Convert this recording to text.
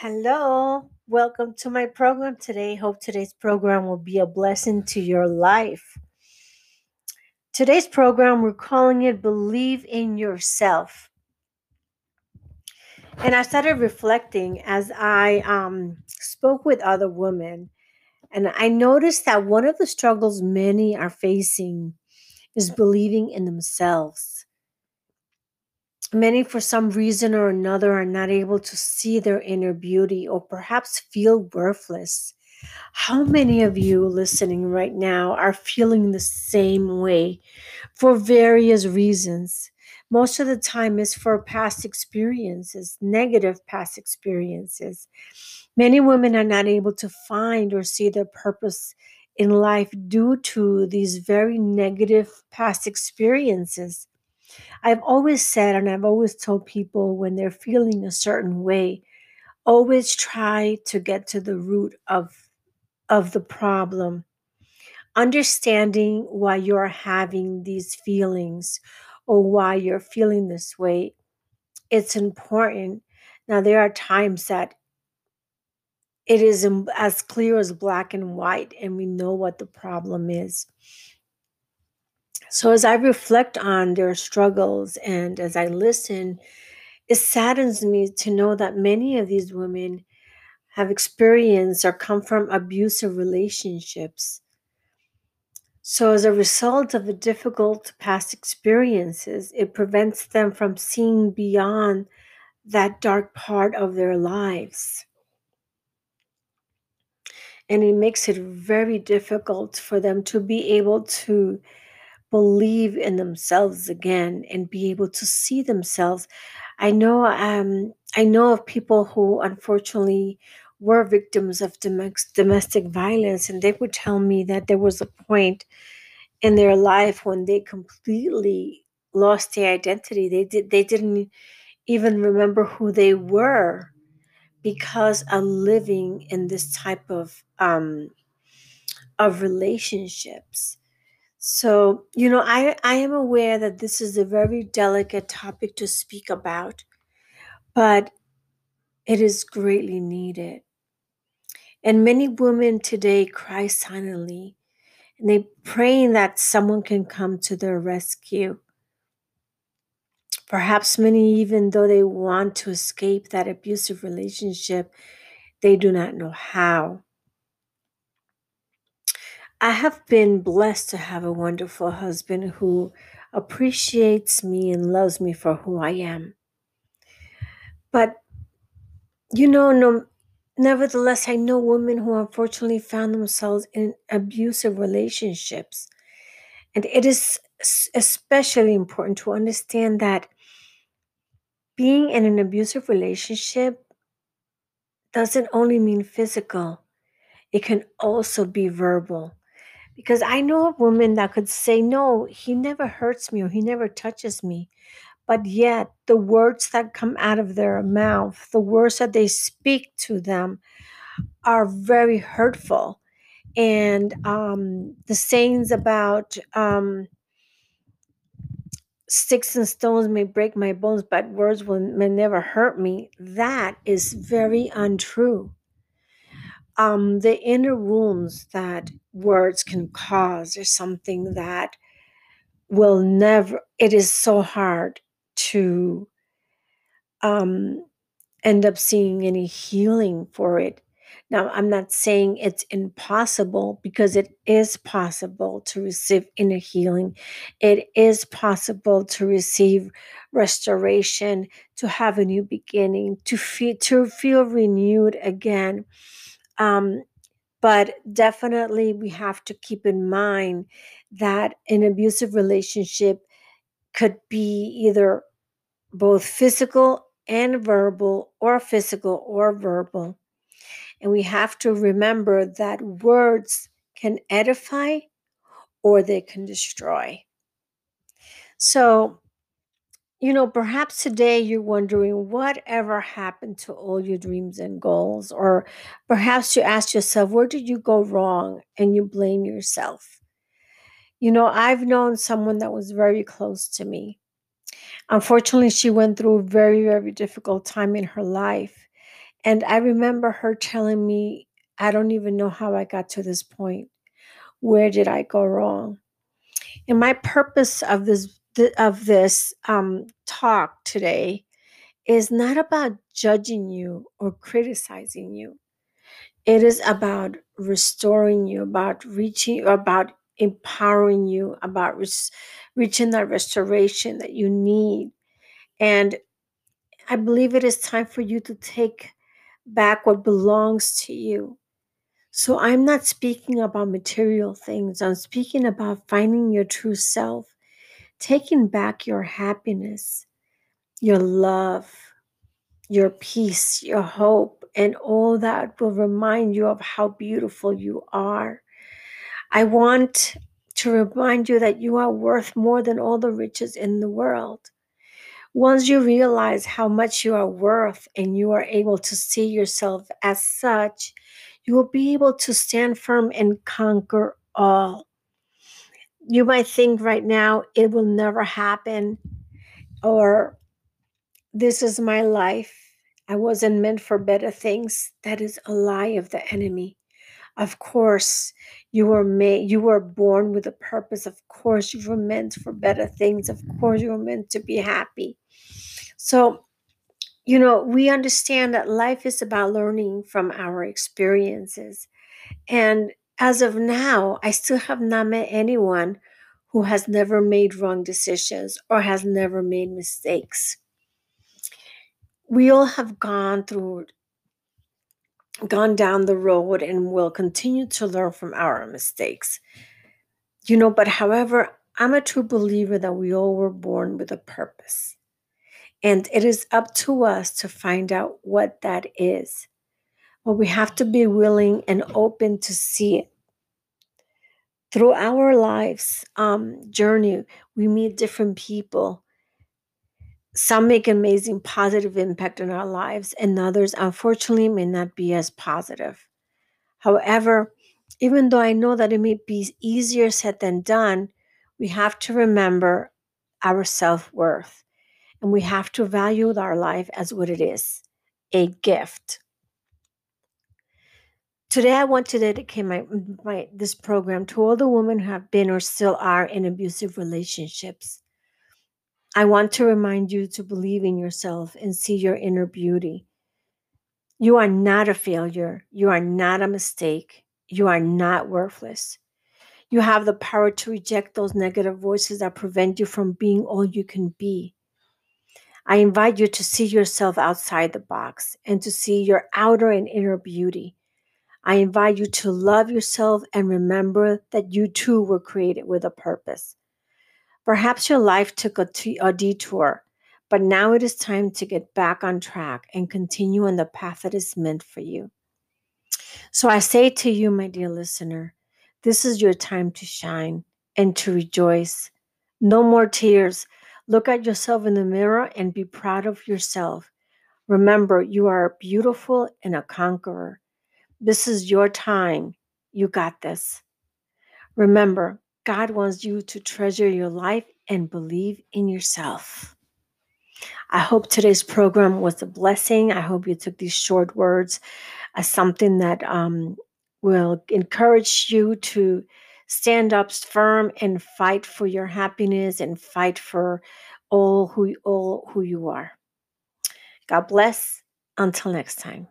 Hello, welcome to my program today. Hope today's program will be a blessing to your life. Today's program, we're calling it Believe in Yourself. And I started reflecting as I um, spoke with other women, and I noticed that one of the struggles many are facing is believing in themselves. Many, for some reason or another, are not able to see their inner beauty or perhaps feel worthless. How many of you listening right now are feeling the same way for various reasons? Most of the time is for past experiences, negative past experiences. Many women are not able to find or see their purpose in life due to these very negative past experiences. I've always said, and I've always told people when they're feeling a certain way, always try to get to the root of, of the problem. Understanding why you're having these feelings or why you're feeling this way, it's important. Now, there are times that it is as clear as black and white, and we know what the problem is. So, as I reflect on their struggles and as I listen, it saddens me to know that many of these women have experienced or come from abusive relationships. So, as a result of the difficult past experiences, it prevents them from seeing beyond that dark part of their lives. And it makes it very difficult for them to be able to believe in themselves again and be able to see themselves. I know um, I know of people who unfortunately were victims of domestic violence, and they would tell me that there was a point in their life when they completely lost their identity. They did they didn't even remember who they were because of living in this type of um, of relationships. So, you know, I, I am aware that this is a very delicate topic to speak about, but it is greatly needed. And many women today cry silently and they praying that someone can come to their rescue. Perhaps many, even though they want to escape that abusive relationship, they do not know how. I have been blessed to have a wonderful husband who appreciates me and loves me for who I am. But you know, no nevertheless, I know women who unfortunately found themselves in abusive relationships. And it is especially important to understand that being in an abusive relationship doesn't only mean physical, it can also be verbal. Because I know a woman that could say, No, he never hurts me or he never touches me. But yet, the words that come out of their mouth, the words that they speak to them, are very hurtful. And um, the sayings about um, sticks and stones may break my bones, but words will may never hurt me, that is very untrue um, the inner wounds that words can cause is something that will never, it is so hard to um, end up seeing any healing for it. Now, I'm not saying it's impossible because it is possible to receive inner healing. It is possible to receive restoration, to have a new beginning, to feel to feel renewed again. Um, but definitely, we have to keep in mind that an abusive relationship could be either both physical and verbal, or physical or verbal. And we have to remember that words can edify or they can destroy. So, you know, perhaps today you're wondering whatever happened to all your dreams and goals, or perhaps you ask yourself, where did you go wrong? And you blame yourself. You know, I've known someone that was very close to me. Unfortunately, she went through a very, very difficult time in her life. And I remember her telling me, I don't even know how I got to this point. Where did I go wrong? And my purpose of this of this um, talk today is not about judging you or criticizing you. It is about restoring you, about reaching, about empowering you, about res- reaching that restoration that you need. And I believe it is time for you to take back what belongs to you. So I'm not speaking about material things, I'm speaking about finding your true self, taking back your happiness, your love, your peace, your hope, and all that will remind you of how beautiful you are. I want to remind you that you are worth more than all the riches in the world. Once you realize how much you are worth and you are able to see yourself as such, you will be able to stand firm and conquer all. You might think right now it will never happen, or this is my life. I wasn't meant for better things. That is a lie of the enemy. Of course, you were made, you were born with a purpose. Of course, you were meant for better things. Of course, you were meant to be happy. So, you know, we understand that life is about learning from our experiences. And as of now, I still have not met anyone who has never made wrong decisions or has never made mistakes. We all have gone through gone down the road and will continue to learn from our mistakes. You know, but however, I'm a true believer that we all were born with a purpose. And it is up to us to find out what that is. But we have to be willing and open to see it. Through our lives um, journey, we meet different people. Some make amazing positive impact in our lives and others unfortunately may not be as positive. However even though i know that it may be easier said than done we have to remember our self-worth and we have to value our life as what it is a gift today i want to dedicate my, my this program to all the women who have been or still are in abusive relationships I want to remind you to believe in yourself and see your inner beauty. You are not a failure. You are not a mistake. You are not worthless. You have the power to reject those negative voices that prevent you from being all you can be. I invite you to see yourself outside the box and to see your outer and inner beauty. I invite you to love yourself and remember that you too were created with a purpose. Perhaps your life took a, t- a detour, but now it is time to get back on track and continue on the path that is meant for you. So I say to you, my dear listener, this is your time to shine and to rejoice. No more tears. Look at yourself in the mirror and be proud of yourself. Remember, you are beautiful and a conqueror. This is your time. You got this. Remember, God wants you to treasure your life and believe in yourself. I hope today's program was a blessing. I hope you took these short words as something that um, will encourage you to stand up firm and fight for your happiness and fight for all who all who you are. God bless. Until next time.